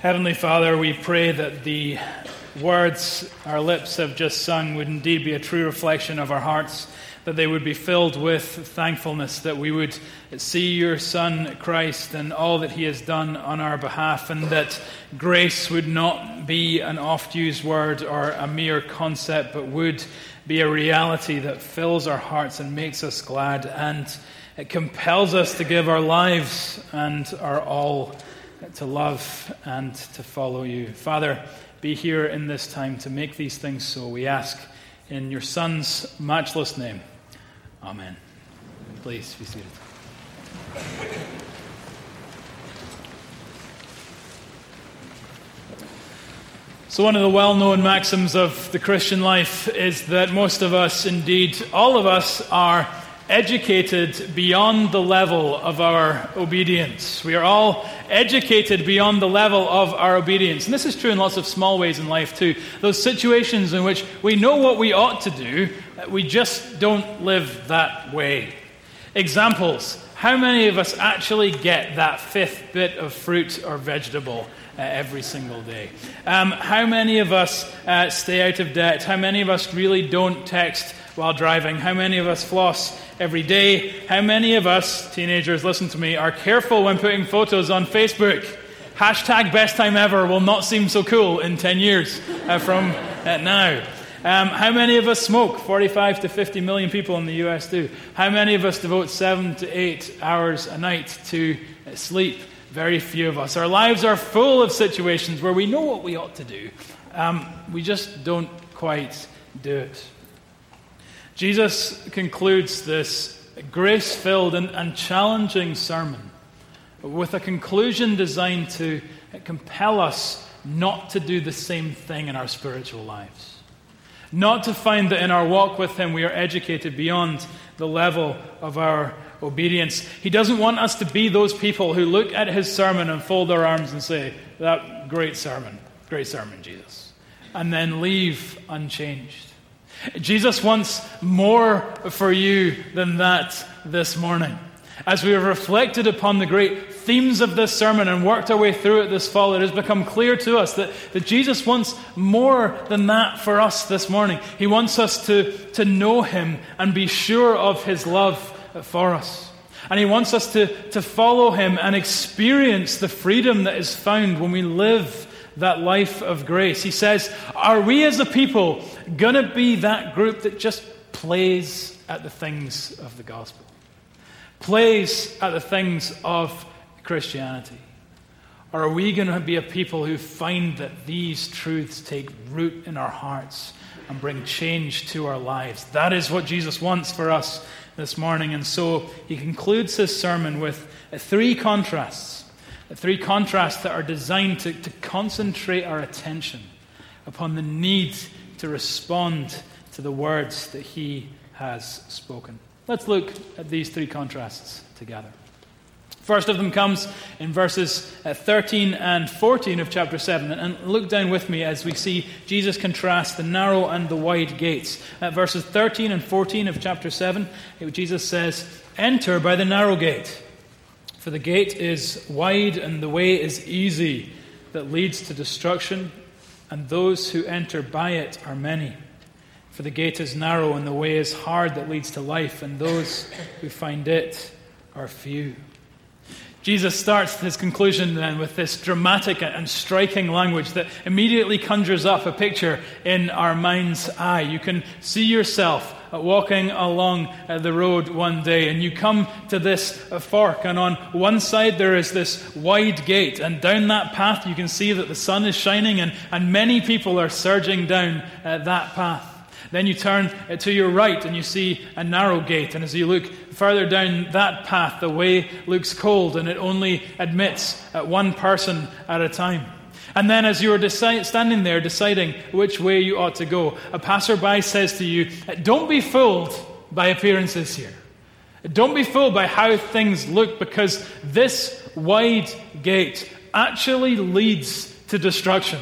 Heavenly Father, we pray that the words our lips have just sung would indeed be a true reflection of our hearts, that they would be filled with thankfulness, that we would see your Son, Christ, and all that he has done on our behalf, and that grace would not be an oft used word or a mere concept, but would be a reality that fills our hearts and makes us glad, and it compels us to give our lives and our all to love and to follow you. Father, be here in this time to make these things so. We ask in your Son's matchless name. Amen. Please be seated. So, one of the well known maxims of the Christian life is that most of us, indeed all of us, are educated beyond the level of our obedience. We are all educated beyond the level of our obedience. And this is true in lots of small ways in life, too. Those situations in which we know what we ought to do, we just don't live that way. Examples how many of us actually get that fifth bit of fruit or vegetable? Uh, every single day. Um, how many of us uh, stay out of debt? How many of us really don't text while driving? How many of us floss every day. How many of us, teenagers, listen to me, are careful when putting photos on Facebook? Hashtag best time ever will not seem so cool in 10 years uh, from uh, now. Um, how many of us smoke? 45 to 50 million people in the US do. How many of us devote seven to eight hours a night to sleep? Very few of us. Our lives are full of situations where we know what we ought to do, um, we just don't quite do it. Jesus concludes this grace filled and, and, challenging sermon with a conclusion designed to compel us not to do the same thing in our spiritual lives. Not to find that in our walk with Him we are educated beyond the level of our obedience. He doesn't want us to be those people who look at His sermon and fold their arms and say, That great sermon, great sermon, Jesus, and then leave unchanged. Jesus wants more for you than that this morning. As we have reflected upon the great themes of this sermon and worked our way through it this fall, it has become clear to us that, that Jesus wants more than that for us this morning. He wants us to, to know Him and be sure of His love for us. And He wants us to, to follow Him and experience the freedom that is found when we live that life of grace. He says, Are we as a people going to be that group that just plays at the things of the gospel? Plays at the things of Christianity? Or are we going to be a people who find that these truths take root in our hearts and bring change to our lives? That is what Jesus wants for us this morning. And so he concludes his sermon with three contrasts Three contrasts that are designed to, to concentrate our attention upon the need to respond to the words that he has spoken. Let's look at these three contrasts together. First of them comes in verses uh, 13 and 14 of chapter 7. And look down with me as we see Jesus contrast the narrow and the wide gates. At verses 13 and 14 of chapter 7, Jesus says, Enter by the narrow gate. For the gate is wide and the way is easy that leads to destruction, and those who enter by it are many. For the gate is narrow and the way is hard that leads to life, and those who find it are few. Jesus starts his conclusion then with this dramatic and striking language that immediately conjures up a picture in our mind's eye. You can see yourself walking along uh, the road one day, and you come to this uh, fork, and on one side there is this wide gate, and down that path you can see that the sun is shining, and, and many people are surging down that path. Then you turn to your right and you see a narrow gate. And as you look further down that path, the way looks cold and it only admits one person at a time. And then, as you are deci- standing there deciding which way you ought to go, a passerby says to you, Don't be fooled by appearances here. Don't be fooled by how things look, because this wide gate actually leads to destruction.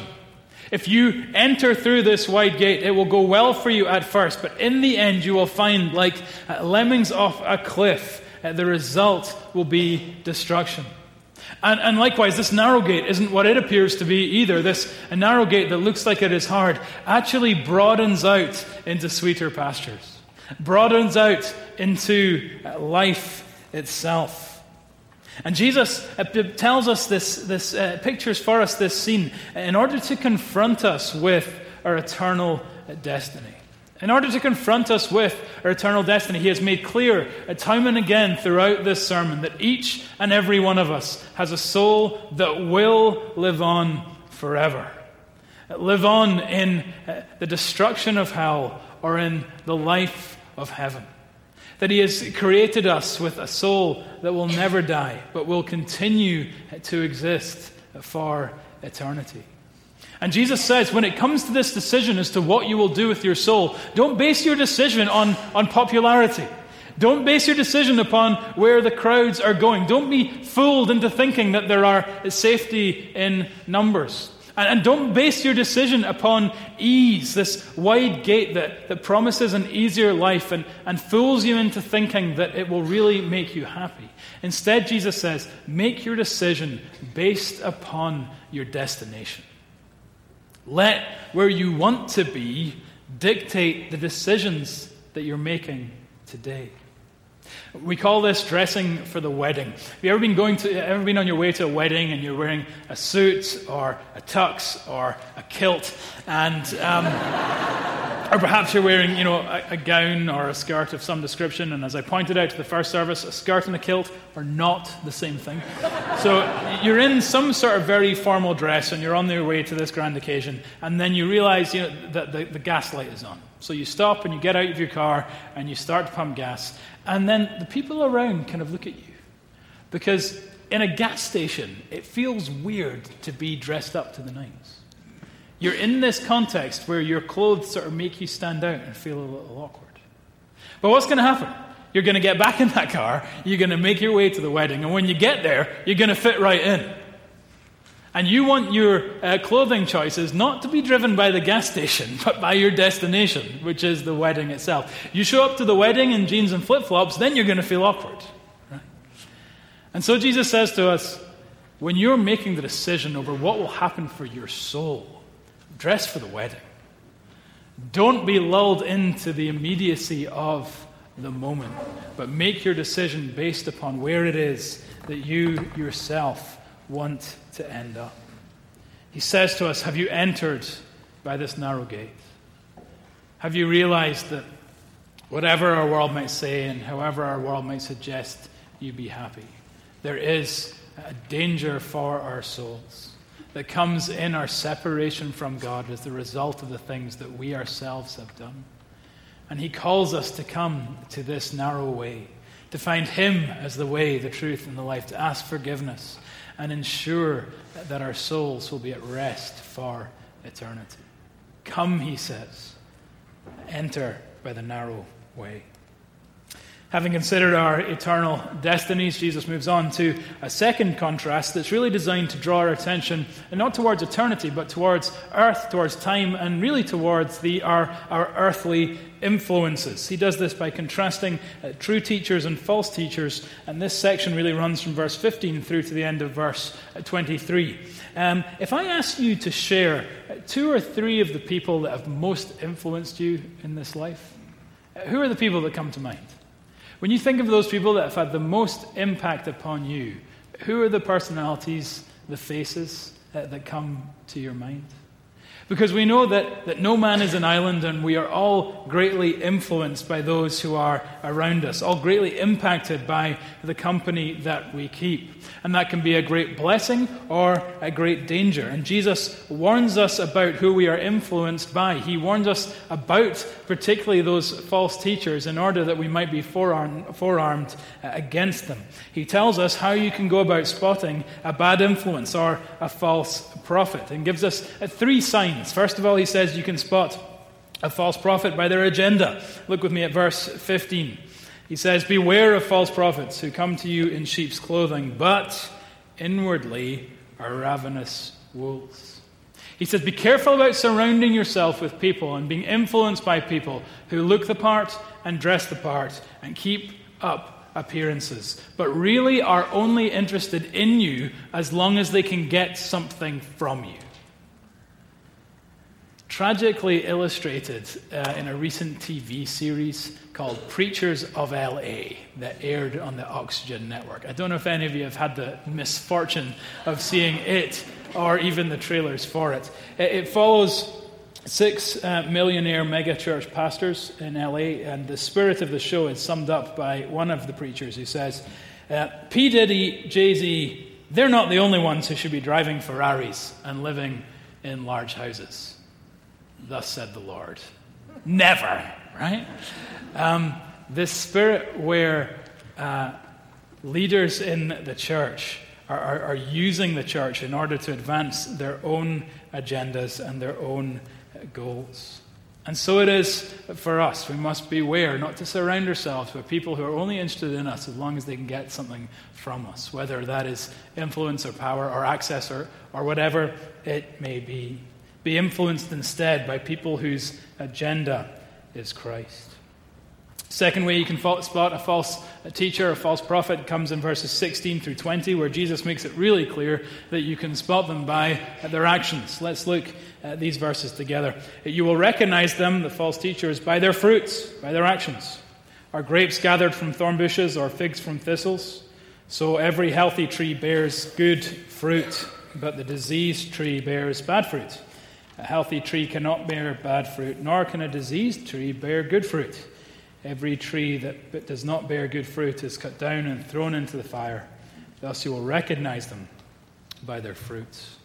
If you enter through this wide gate, it will go well for you at first, but in the end, you will find, like uh, lemmings off a cliff, uh, the result will be destruction. And, and likewise, this narrow gate isn't what it appears to be either. This a narrow gate that looks like it is hard actually broadens out into sweeter pastures, broadens out into life itself. And Jesus uh, tells us this, this uh, pictures for us this scene in order to confront us with our eternal destiny. In order to confront us with our eternal destiny, he has made clear uh, time and again throughout this sermon that each and every one of us has a soul that will live on forever. Live on in uh, the destruction of hell or in the life of heaven. That he has created us with a soul that will never die, but will continue to exist for eternity. And Jesus says, when it comes to this decision as to what you will do with your soul, don't base your decision on, on popularity. Don't base your decision upon where the crowds are going. Don't be fooled into thinking that there are safety in numbers. And, and don't base your decision upon ease, this wide gate that, that promises an easier life and, and fools you into thinking that it will really make you happy. Instead, Jesus says, make your decision based upon your destination. Let where you want to be dictate the decisions that you're making today. We call this dressing for the wedding. Have you ever been going to ever been on your way to a wedding and you're wearing a suit or a tux or a kilt and um, or perhaps you're wearing, you know, a, a, gown or a skirt of some description, and as I pointed out to the first service, a skirt and a kilt are not the same thing. so you're in some sort of very formal dress, and you're on your way to this grand occasion, and then you realize, you know, that the, the gas light is on. So you stop and you get out of your car and you start to pump gas, and then the people around kind of look at you. Because in a gas station, it feels weird to be dressed up to the nines. You're in this context where your clothes sort of make you stand out and feel a little awkward. But what's going to happen? You're going to get back in that car, you're going to make your way to the wedding, and when you get there, you're going to fit right in. And you want your uh, clothing choices not to be driven by the gas station, but by your destination, which is the wedding itself. You show up to the wedding in jeans and flip flops, then you're going to feel awkward. Right? And so Jesus says to us when you're making the decision over what will happen for your soul, Dress for the wedding. Don't be lulled into the immediacy of the moment, but make your decision based upon where it is that you yourself want to end up. He says to us, Have you entered by this narrow gate? Have you realized that whatever our world might say and however our world might suggest you be happy, there is a danger for our souls that comes in our separation from God as the result of the things that we ourselves have done. And He calls us to come to this narrow way, to find Him as the way, the truth, and the life, to ask forgiveness and ensure that our souls will be at rest for eternity. Come, He says, enter by the narrow way. Having considered our eternal destinies, Jesus moves on to a second contrast that's really designed to draw our attention and not towards eternity, but towards earth, towards time, and really towards the, our, our earthly influences. He does this by contrasting uh, true teachers and false teachers, and this section really runs from verse 15 through to the end of verse uh, 23. Um, if I ask you to share uh, two or three of the people that have most influenced you in this life, uh, who are the people that come to mind? When you think of those people that have had the most impact upon you, who are the personalities, the faces uh, that come to your mind? Because we know that, that no man is an island and we are all greatly influenced by those who are around us, all greatly impacted by the company that we keep. And that can be a great blessing or a great danger. And Jesus warns us about who we are influenced by. He warns us about particularly those false teachers in order that we might be forearmed, forearmed against them. He tells us how you can go about spotting a bad influence or a false prophet and gives us uh, three signs First of all, he says you can spot a false prophet by their agenda. Look with me at verse 15. He says, Beware of false prophets who come to you in sheep's clothing, but inwardly are ravenous wolves. He says, Be careful about surrounding yourself with people and being influenced by people who look the part and dress the part and keep up appearances, but really are only interested in you as long as they can get something from you. Tragically illustrated uh, in a recent TV series called Preachers of LA that aired on the Oxygen Network. I don't know if any of you have had the misfortune of seeing it or even the trailers for it. It follows six uh, millionaire megachurch pastors in LA, and the spirit of the show is summed up by one of the preachers who says, uh, P. Diddy, Jay Z, they're not the only ones who should be driving Ferraris and living in large houses. Thus said the Lord. Never, right? Um, this spirit where uh, leaders in the church are, are, are using the church in order to advance their own agendas and their own goals. And so it is for us. We must beware not to surround ourselves with people who are only interested in us as long as they can get something from us, whether that is influence or power or access or, or whatever it may be. Be influenced instead by people whose agenda is Christ. Second way you can spot a false teacher, a false prophet, comes in verses 16 through 20, where Jesus makes it really clear that you can spot them by their actions. Let's look at these verses together. You will recognize them, the false teachers, by their fruits, by their actions. Are grapes gathered from thorn bushes or figs from thistles? So every healthy tree bears good fruit, but the diseased tree bears bad fruit. A healthy tree cannot bear bad fruit, nor can a diseased tree bear good fruit. Every tree that does not bear good fruit is cut down and thrown into the fire. Thus you will recognize them by their fruits.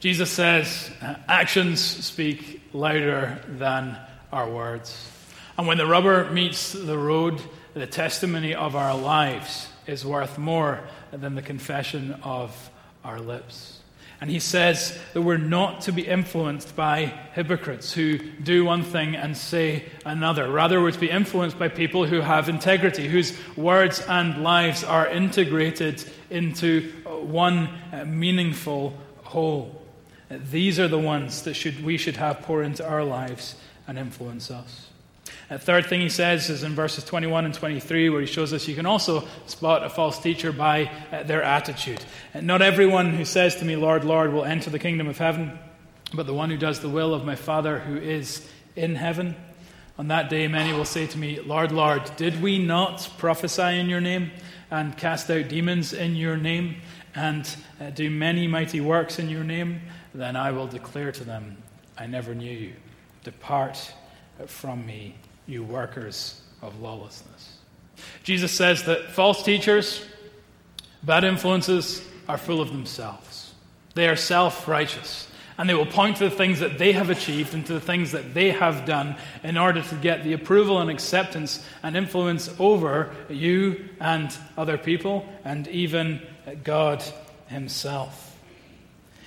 Jesus says, uh, actions speak louder than our words. And when the rubber meets the road, the testimony of our lives is worth more than the confession of our lips. And he says that we're not to be influenced by hypocrites who do one thing and say another. Rather, we're to be influenced by people who have integrity, whose words and lives are integrated into one uh, meaningful whole. These are the ones that should, we should have pour into our lives and influence us. The third thing he says is in verses 21 and 23, where he shows us you can also spot a false teacher by uh, their attitude. Not everyone who says to me, Lord, Lord, will enter the kingdom of heaven, but the one who does the will of my Father who is in heaven. On that day, many will say to me, Lord, Lord, did we not prophesy in your name and cast out demons in your name and uh, do many mighty works in your name? Then I will declare to them, I never knew you. Depart from me, you workers of lawlessness. Jesus says that false teachers, bad influences, are full of themselves. They are self righteous. And they will point to the things that they have achieved and to the things that they have done in order to get the approval and acceptance and influence over you and other people and even God Himself.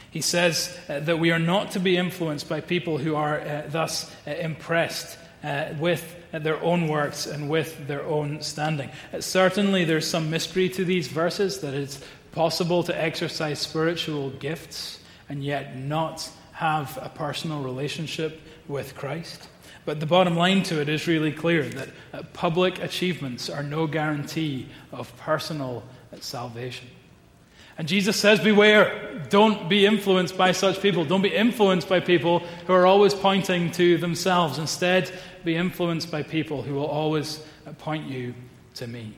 He says that we are not to be influenced by people who are uh, thus uh, impressed uh, with their own works and with their own standing. Uh, certainly, there's some mystery to these verses that it's possible to exercise spiritual gifts and yet not have a personal relationship with Christ. But the bottom line to it is really clear that uh, public achievements are no guarantee of personal salvation. And Jesus says, Beware. Don't be influenced by such people. Don't be influenced by people who are always pointing to themselves. Instead, be influenced by people who will always point you to me.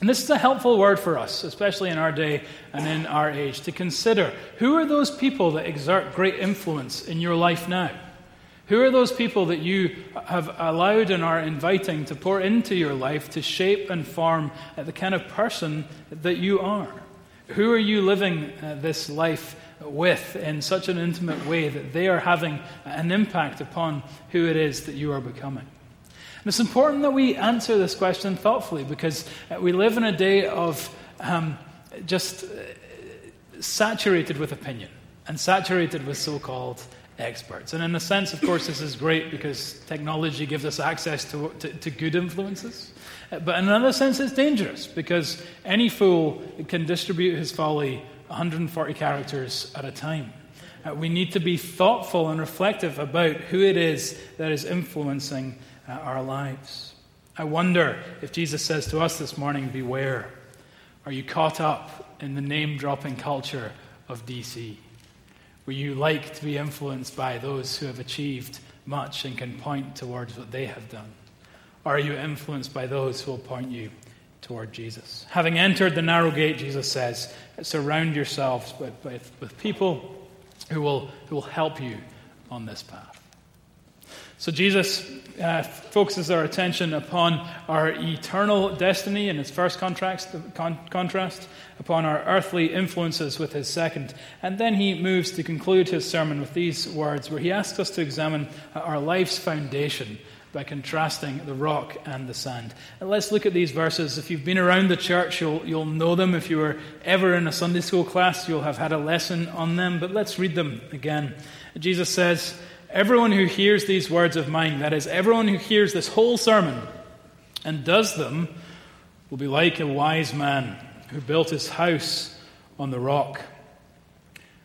And this is a helpful word for us, especially in our day and in our age, to consider who are those people that exert great influence in your life now? Who are those people that you have allowed and are inviting to pour into your life to shape and form the kind of person that you are? Who are you living uh, this life with in such an intimate way that they are having an impact upon who it is that you are becoming? And it's important that we answer this question thoughtfully because uh, we live in a day of um, just uh, saturated with opinion and saturated with so called experts. And in a sense, of course, this is great because technology gives us access to, to, to good influences. But in another sense, it's dangerous because any fool can distribute his folly 140 characters at a time. Uh, we need to be thoughtful and reflective about who it is that is influencing uh, our lives. I wonder if Jesus says to us this morning, Beware. Are you caught up in the name dropping culture of DC? Where you like to be influenced by those who have achieved much and can point towards what they have done? Are you influenced by those who will point you toward Jesus? Having entered the narrow gate, Jesus says, surround yourselves with, with, with people who will, who will help you on this path. So Jesus uh, focuses our attention upon our eternal destiny in his first contrast, con- contrast, upon our earthly influences with his second. And then he moves to conclude his sermon with these words, where he asks us to examine our life's foundation by contrasting the rock and the sand. And let's look at these verses. If you've been around the church, you'll, you'll know them. If you were ever in a Sunday school class, you'll have had a lesson on them. But let's read them again. Jesus says, Everyone who hears these words of mine, that is, everyone who hears this whole sermon and does them, will be like a wise man who built his house on the rock.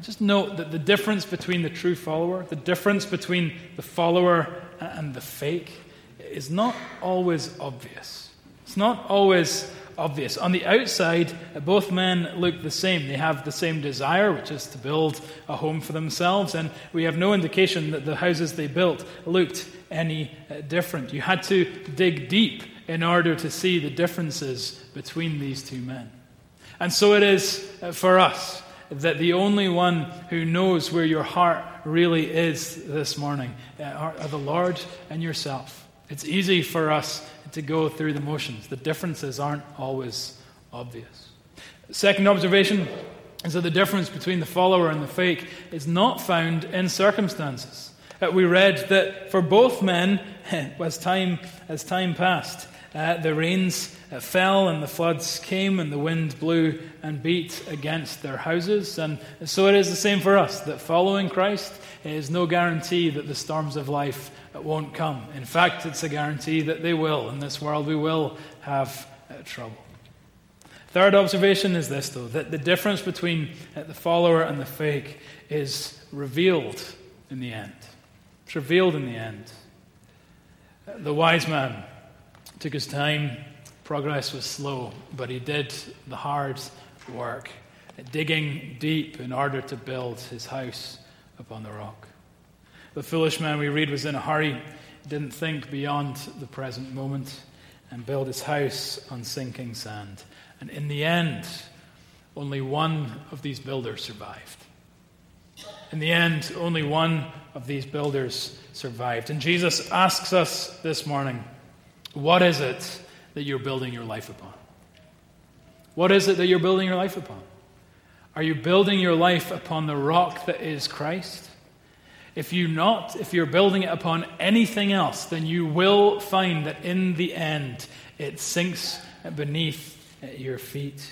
just note that the difference between the true follower, the difference between the follower and the fake, is not always obvious. It's not always obvious. On the outside, both men look the same. They have the same desire, which is to build a home for themselves, and we have no indication that the houses they built looked any uh, different. You had to dig deep in order to see the differences between these two men. And so it is uh, for us that the only one who knows where your heart really is this morning uh, are the Lord and yourself. It's easy for us to go through the motions. The differences aren't always obvious. Second observation is that the difference between the follower and the fake is not found in circumstances. Uh, we read that for both men, as time, as time passed, uh, the rains uh, fell and the floods came and the wind blew and beat against their houses. And so it is the same for us that following Christ is no guarantee that the storms of life won't come. In fact, it's a guarantee that they will. In this world, we will have uh, trouble. Third observation is this, though, that the difference between uh, the follower and the fake is revealed in the end. It's revealed in the end. The wise man took his time. Progress was slow, but he did the hard work, digging deep in order to build his house upon the rock. The foolish man we read was in a hurry, didn't think beyond the present moment, and built his house on sinking sand. And in the end, only one of these builders survived. In the end, only one of these builders survived. And Jesus asks us this morning what is it that you're building your life upon? What is it that you're building your life upon? Are you building your life upon the rock that is Christ? If you not, if you're building it upon anything else, then you will find that in the end it sinks beneath your feet.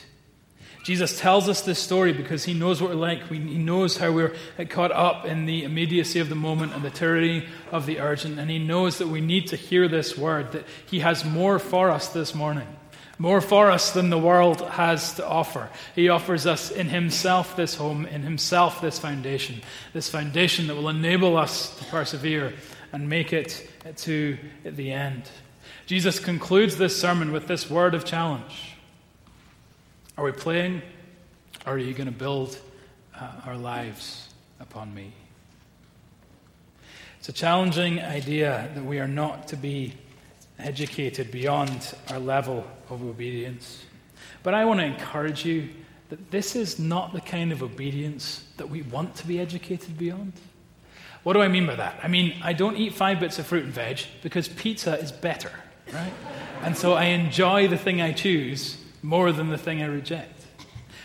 Jesus tells us this story because he knows what we're like. he knows how we're uh, caught up in the immediacy of the moment and the tyranny of the urgent. And he knows that we need to hear this word, that he has more for us this morning more for us than the world has to offer. He offers us in Himself this home, in Himself this foundation, this foundation that will enable us to persevere and make it to the end. Jesus concludes this sermon with this word of challenge Are we playing, or are you going to build uh, our lives upon me? It's a challenging idea that we are not to be educated beyond our level of obedience. But I want to encourage you that this is not the kind of obedience that we want to be educated beyond. What do I mean by that? I mean, I don't eat five bits of fruit and veg because pizza is better, right? and so I enjoy the thing I choose more than the thing I reject.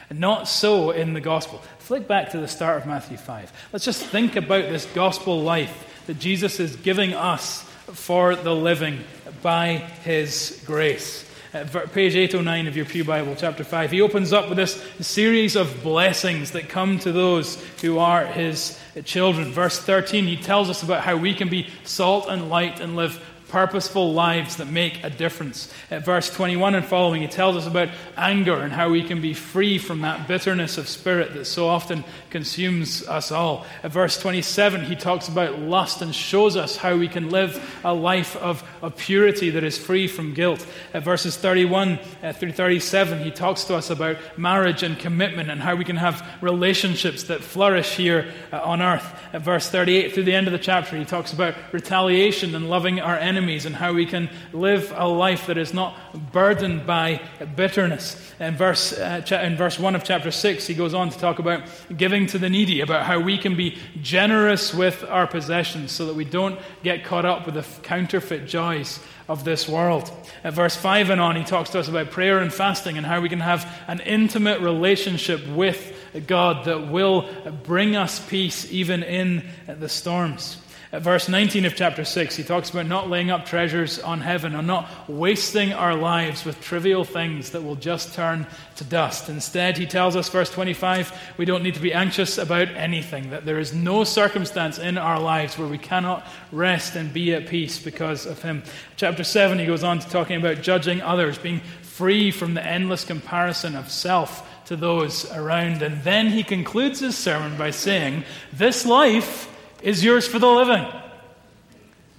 And not so in the gospel. Flick back to the start of Matthew 5. Let's just think about this gospel life that Jesus is giving us for the living by his grace. Uh, at page 809 of your Pew Bible, chapter 5. He opens up with this series of blessings that come to those who are his children. Verse 13, he tells us about how we can be salt and light and live purposeful lives that make a difference. At verse 21 and following, he tells us about anger and how we can be free from that bitterness of spirit that so often consumes us all. At verse 27, he talks about lust and shows us how we can live a life of, of purity that is free from guilt. At verses 31 uh, through 37, he talks to us about marriage and commitment and how we can have relationships that flourish here uh, on earth. At verse 38 through the end of the chapter, he talks about retaliation and loving our enemies enemies and how we can live a life that is not burdened by bitterness. In verse, uh, in verse 1 of chapter 6, he goes on to talk about giving to the needy, about how we can be generous with our possessions so that we don't get caught up with the counterfeit joys of this world. At verse 5 and on, he talks to us about prayer and fasting and how we can have an intimate relationship with God that will bring us peace even in the storms. At verse 19 of chapter 6, he talks about not laying up treasures on heaven and not wasting our lives with trivial things that will just turn to dust. Instead, he tells us, verse 25, we don't need to be anxious about anything, that there is no circumstance in our lives where we cannot rest and be at peace because of him. Chapter 7, he goes on to talking about judging others, being free from the endless comparison of self to those around. And then he concludes his sermon by saying, This life is yours for the living.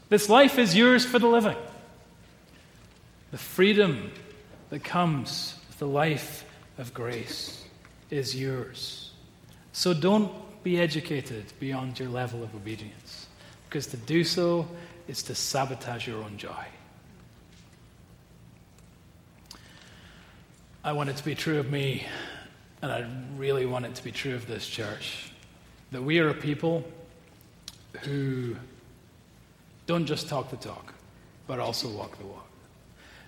This life is yours for the living. The freedom that comes with the life of grace is yours. So don't be educated beyond your level of obedience, because to do so is to sabotage your own joy. I want it to be true of me, and I really want it to be true of this church, that we are a people who don't just talk the talk, but also walk the walk.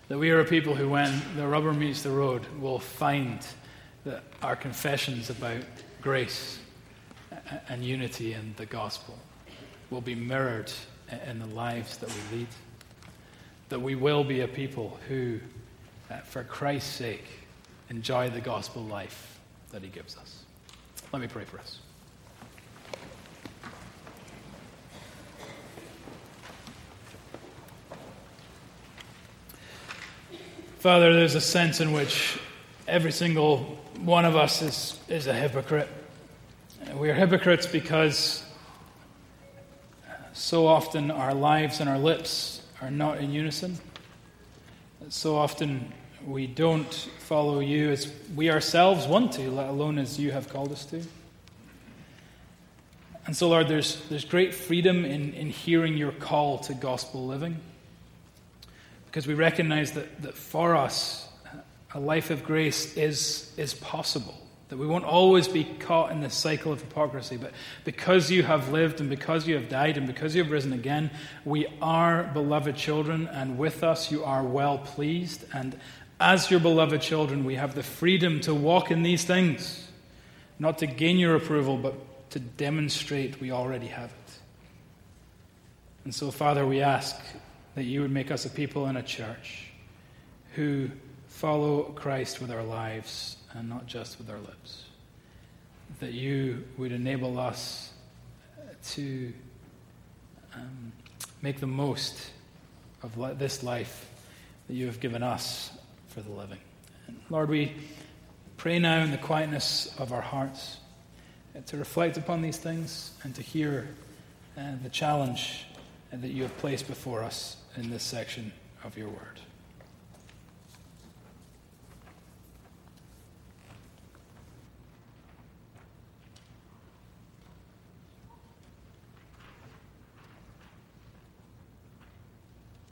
That we are a people who, when the rubber meets the road, will find that our confessions about grace and unity in the gospel will be mirrored in the lives that we lead. That we will be a people who, uh, for Christ's sake, enjoy the gospel life that he gives us. Let me pray for us. Father, there's a sense in which every single one of us is, is a hypocrite. We are hypocrites because so often our lives and our lips are not in unison. So often we don't follow you as we ourselves want to, let alone as you have called us to. And so, Lord, there's, there's great freedom in, in hearing your call to gospel living because we recognize that, that for us, a life of grace is, is possible. That we won't always be caught in this cycle of hypocrisy, but because you have lived and because you have died and because you have risen again, we are beloved children, and with us you are well pleased. And as your beloved children, we have the freedom to walk in these things, not to gain your approval, but to demonstrate we already have it. And so, Father, we ask that you would make us a people and a church who follow Christ with our lives and not just with our lips. That you would enable us to um, make the most of this life that you have given us for the living. And Lord, we pray now in the quietness of our hearts to reflect upon these things and to hear uh, the challenge that you have placed before us in this section of your word.